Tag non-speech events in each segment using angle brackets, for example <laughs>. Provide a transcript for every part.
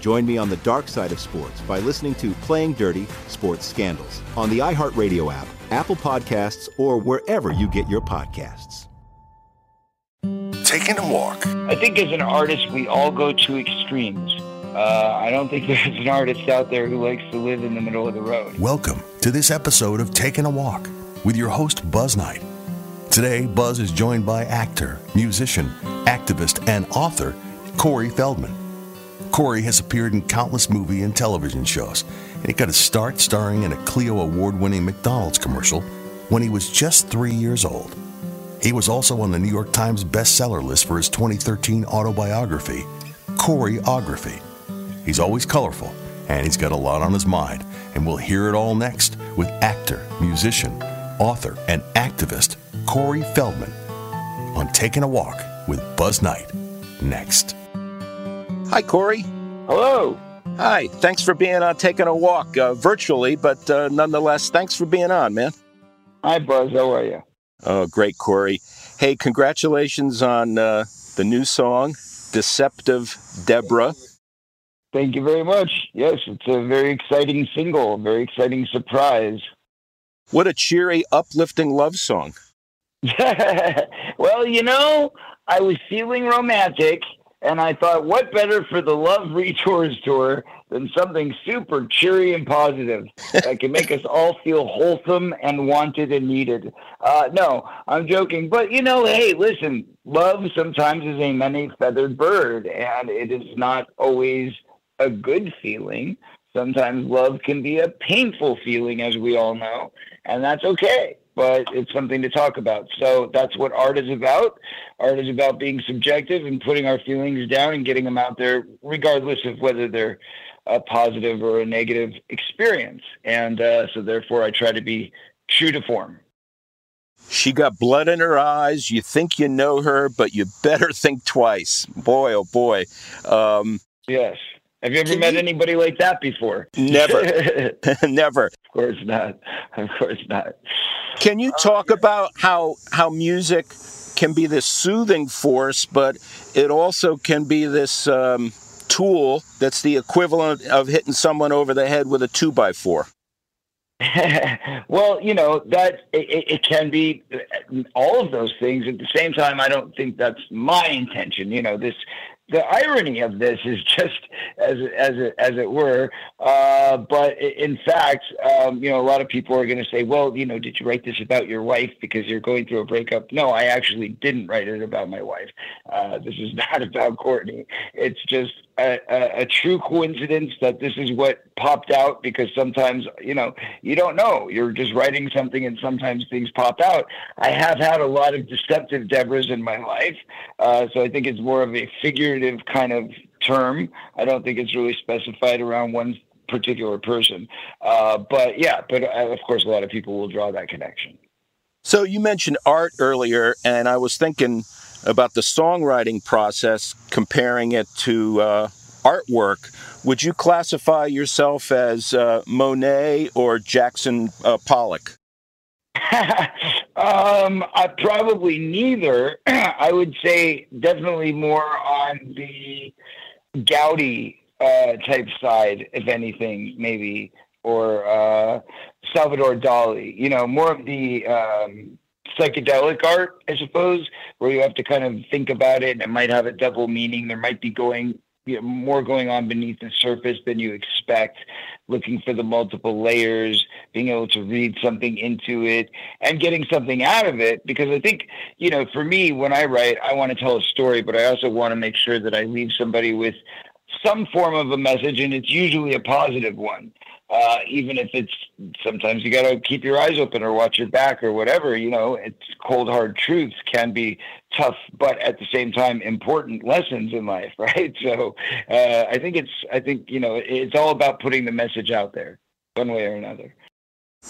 Join me on the dark side of sports by listening to Playing Dirty Sports Scandals on the iHeartRadio app Apple Podcasts, or wherever you get your podcasts. Taking a walk. I think as an artist, we all go to extremes. Uh, I don't think <laughs> there's an artist out there who likes to live in the middle of the road. Welcome to this episode of Taking a Walk with your host, Buzz Knight. Today, Buzz is joined by actor, musician, activist, and author Corey Feldman. Corey has appeared in countless movie and television shows and he got his start starring in a Clio award winning McDonald's commercial when he was just three years old. He was also on the New York Times bestseller list for his 2013 autobiography, Coreyography. He's always colorful, and he's got a lot on his mind, and we'll hear it all next with actor, musician, author, and activist Corey Feldman on Taking a Walk with Buzz Knight. Next. Hi, Corey. Hello. Hi, thanks for being on Taking a Walk uh, virtually, but uh, nonetheless, thanks for being on, man. Hi, Buzz. How are you? Oh, great, Corey. Hey, congratulations on uh, the new song, Deceptive Deborah. Thank you very much. Yes, it's a very exciting single, a very exciting surprise. What a cheery, uplifting love song. <laughs> well, you know, I was feeling romantic and I thought, what better for the Love Retours tour than something super cheery and positive that can make us all feel wholesome and wanted and needed? Uh, no, I'm joking. But, you know, hey, listen, love sometimes is a many feathered bird, and it is not always a good feeling. Sometimes love can be a painful feeling, as we all know, and that's okay but it's something to talk about. So that's what art is about. Art is about being subjective and putting our feelings down and getting them out there, regardless of whether they're a positive or a negative experience. And uh, so, therefore, I try to be true to form. She got blood in her eyes. You think you know her, but you better think twice. Boy, oh boy. Um, yes. Have you ever met you... anybody like that before? Never. <laughs> <laughs> Never. Of course not. Of course not. Can you talk about how how music can be this soothing force, but it also can be this um, tool that's the equivalent of hitting someone over the head with a two by four? <laughs> well, you know that it, it, can be all of those things. At the same time, I don't think that's my intention. You know, this the irony of this is just as as as it were. Uh, but in fact, um, you know, a lot of people are going to say, "Well, you know, did you write this about your wife because you're going through a breakup?" No, I actually didn't write it about my wife. Uh, this is <laughs> not about Courtney. It's just a, a, a, true coincidence that this is what popped out? Because sometimes you know you don't know. You're just writing something and sometimes things pop out. I have had a lot of deceptive debras in my life uh, so i think it's more of a figurative kind of term. I don't think it's really specified around one particular person. Uh, but yeah but uh, of course a lot of people will draw that connection. So you mentioned art earlier and i was thinking about the songwriting process, comparing it to uh, artwork. Would you classify yourself as uh, Monet or Jackson uh, Pollock? <laughs> um, I probably neither. <clears throat> I would say definitely more on the Gaudi uh, type side, if anything, maybe, or uh, Salvador Dali. You know, more of the um, psychedelic art, I suppose, where you have to kind of think about it and it might have a double meaning. There might be going you know, more going on beneath the surface than you expect, looking for the multiple layers, being able to read something into it and getting something out of it. Because I think, you know, for me, when I write, I want to tell a story, but I also want to make sure that I leave somebody with some form of a message, and it's usually a positive one uh, even if it's sometimes you got to keep your eyes open or watch your back or whatever. You know, it's cold hard truths can be tough, but at the same time important lessons in life, <laughs> right? So uh, I think it's I think you know it's all about putting the message out there, one way or another.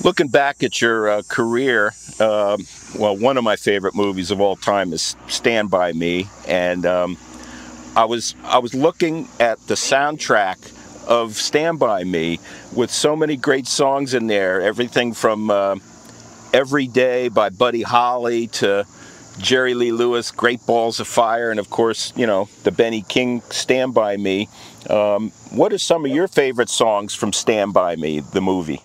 Looking back at your uh, career, uh, well, one of my favorite movies of all time is Stand by Me, and um, I was I was looking at the soundtrack of Stand By Me with so many great songs in there. Everything from uh, Every Day by Buddy Holly to Jerry Lee Lewis, Great Balls of Fire, and of course, you know, the Benny King Stand By Me. Um, what are some of your favorite songs from Stand By Me, the movie?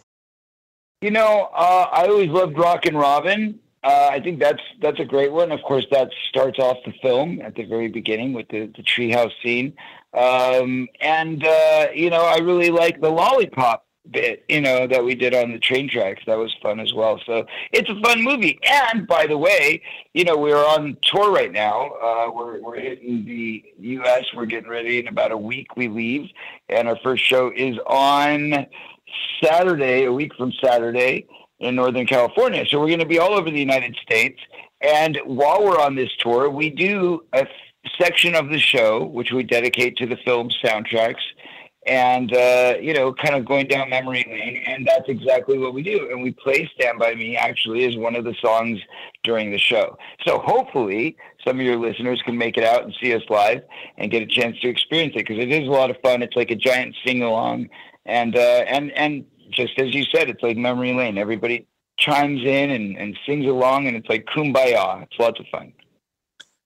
You know, uh, I always loved Rockin' Robin. Uh, I think that's that's a great one. Of course, that starts off the film at the very beginning with the, the treehouse scene. Um, and, uh, you know, I really like the lollipop bit, you know, that we did on the train tracks. That was fun as well. So it's a fun movie. And by the way, you know, we're on tour right now. Uh, we're, we're hitting the U.S. We're getting ready. In about a week, we leave. And our first show is on Saturday, a week from Saturday in Northern California. So we're going to be all over the United States. And while we're on this tour, we do a section of the show, which we dedicate to the film soundtracks, and uh, you know, kind of going down memory lane. And that's exactly what we do. And we play "Stand by Me" actually as one of the songs during the show. So hopefully, some of your listeners can make it out and see us live and get a chance to experience it because it is a lot of fun. It's like a giant sing along, and uh, and and just as you said, it's like memory lane. Everybody chimes in and, and sings along, and it's like kumbaya. It's lots of fun.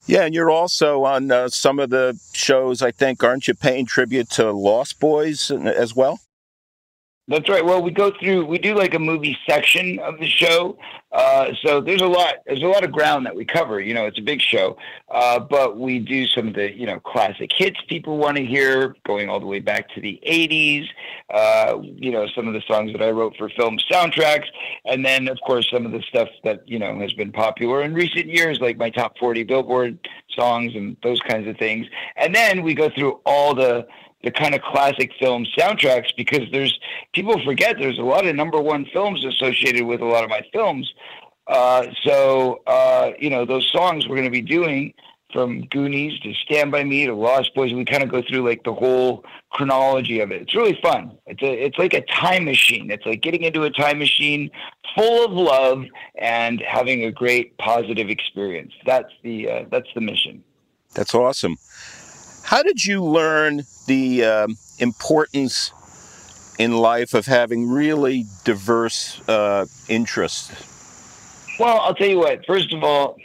Yeah, and you're also on uh, some of the shows, I think, aren't you paying tribute to Lost Boys as well? That's right. Well, we go through, we do like a movie section of the show. Uh, so there's a lot, there's a lot of ground that we cover. You know, it's a big show, uh, but we do some of the, you know, classic hits people want to hear, going all the way back to the '80s. Uh, you know, some of the songs that I wrote for film soundtracks, and then of course some of the stuff that you know has been popular in recent years, like my top 40 Billboard songs and those kinds of things. And then we go through all the the kind of classic film soundtracks because there's people forget there's a lot of number one films associated with a lot of my films. Uh, so uh, you know those songs we're going to be doing from Goonies to Stand by Me to Lost Boys. We kind of go through like the whole chronology of it. It's really fun. It's a, it's like a time machine. It's like getting into a time machine full of love and having a great positive experience. That's the uh, that's the mission. That's awesome. How did you learn the um, importance in life of having really diverse uh, interests? Well, I'll tell you what. First of all,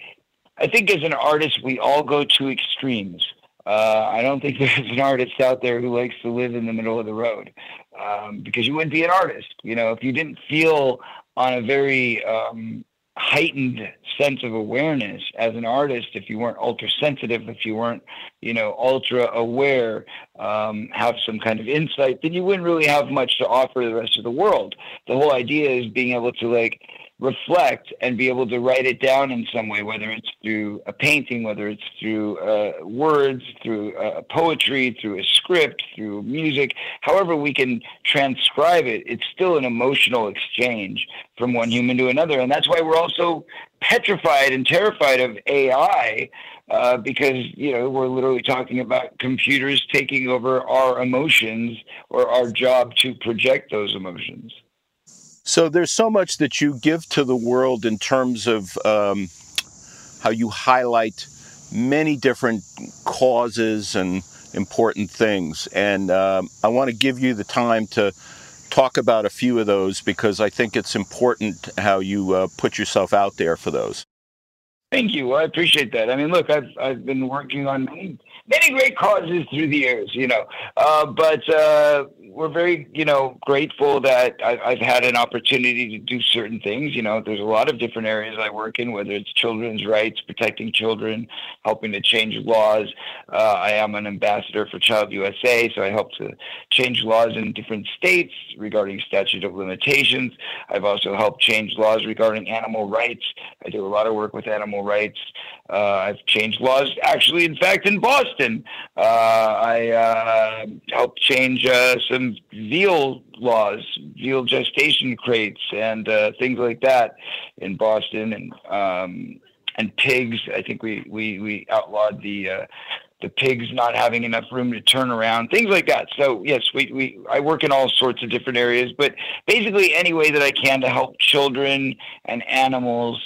I think as an artist, we all go to extremes. Uh, I don't think <laughs> there's an artist out there who likes to live in the middle of the road um, because you wouldn't be an artist. You know, if you didn't feel on a very um, heightened sense of awareness. As an artist if you weren't ultra sensitive if you weren't you know ultra aware um, have some kind of insight then you wouldn't really have much to offer the rest of the world. The whole idea is being able to like reflect and be able to write it down in some way, whether it's through a painting, whether it's through uh, words, through uh, poetry, through a script, through music, however we can transcribe it, it's still an emotional exchange from one human to another. And that's why we're also petrified and terrified of AI uh, because you know we're literally talking about computers taking over our emotions or our job to project those emotions. So there's so much that you give to the world in terms of um, how you highlight many different causes and important things, and um, I want to give you the time to talk about a few of those because I think it's important how you uh, put yourself out there for those. Thank you. I appreciate that. I mean, look, I've I've been working on many many great causes through the years, you know, uh, but uh, we're very, you know, grateful that I, have had an opportunity to do certain things. You know, there's a lot of different areas I work in, whether it's children's rights, protecting children, helping to change laws. Uh, I am an ambassador for Child USA, so I help to change laws in different states regarding statute of limitations. I've also helped change laws regarding animal rights. I do a lot of work with animal rights. Uh, I've changed laws, actually, in fact, in Boston. Uh, I uh, helped change uh, some veal laws, veal gestation crates, and uh, things like that in Boston, and um, and pigs. I think we we we outlawed the. Uh, the pigs not having enough room to turn around, things like that. So yes, we, we I work in all sorts of different areas, but basically any way that I can to help children and animals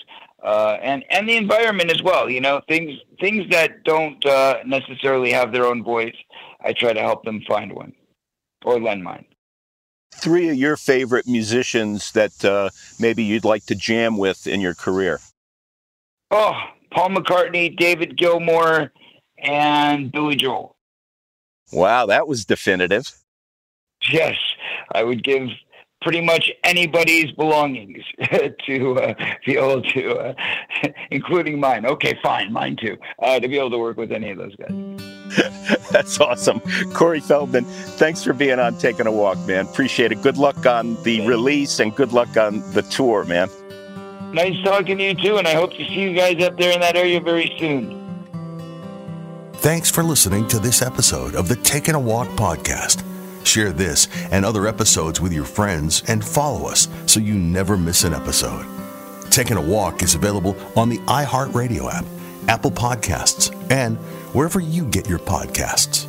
uh, and and the environment as well. You know, things things that don't uh, necessarily have their own voice. I try to help them find one or lend mine. Three of your favorite musicians that uh, maybe you'd like to jam with in your career. Oh, Paul McCartney, David Gilmour, and Billy Joel. Wow, that was definitive. Yes, I would give pretty much anybody's belongings <laughs> to uh, be able to, uh, <laughs> including mine. Okay, fine, mine too, uh, to be able to work with any of those guys. <laughs> That's awesome. Corey Feldman, thanks for being on Taking a Walk, man. Appreciate it. Good luck on the release and good luck on the tour, man. Nice talking to you too, and I hope to see you guys up there in that area very soon. Thanks for listening to this episode of the Taking a Walk podcast. Share this and other episodes with your friends and follow us so you never miss an episode. Taking a Walk is available on the iHeartRadio app, Apple Podcasts, and wherever you get your podcasts.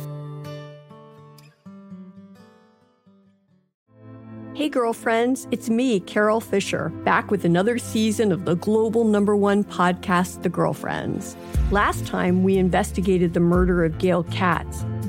Hey, girlfriends, it's me, Carole Fisher, back with another season of the global number one podcast, The Girlfriends. Last time, we investigated the murder of Gail Katz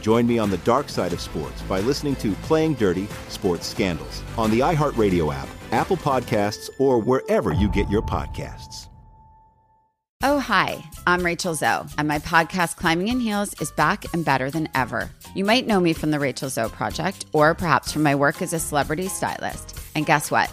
Join me on the dark side of sports by listening to Playing Dirty Sports Scandals on the iHeartRadio app Apple Podcasts, or wherever you get your podcasts. Oh, hi, I'm Rachel Zoe, and my podcast, Climbing in Heels, is back and better than ever. You might know me from the Rachel Zoe Project, or perhaps from my work as a celebrity stylist. And guess what?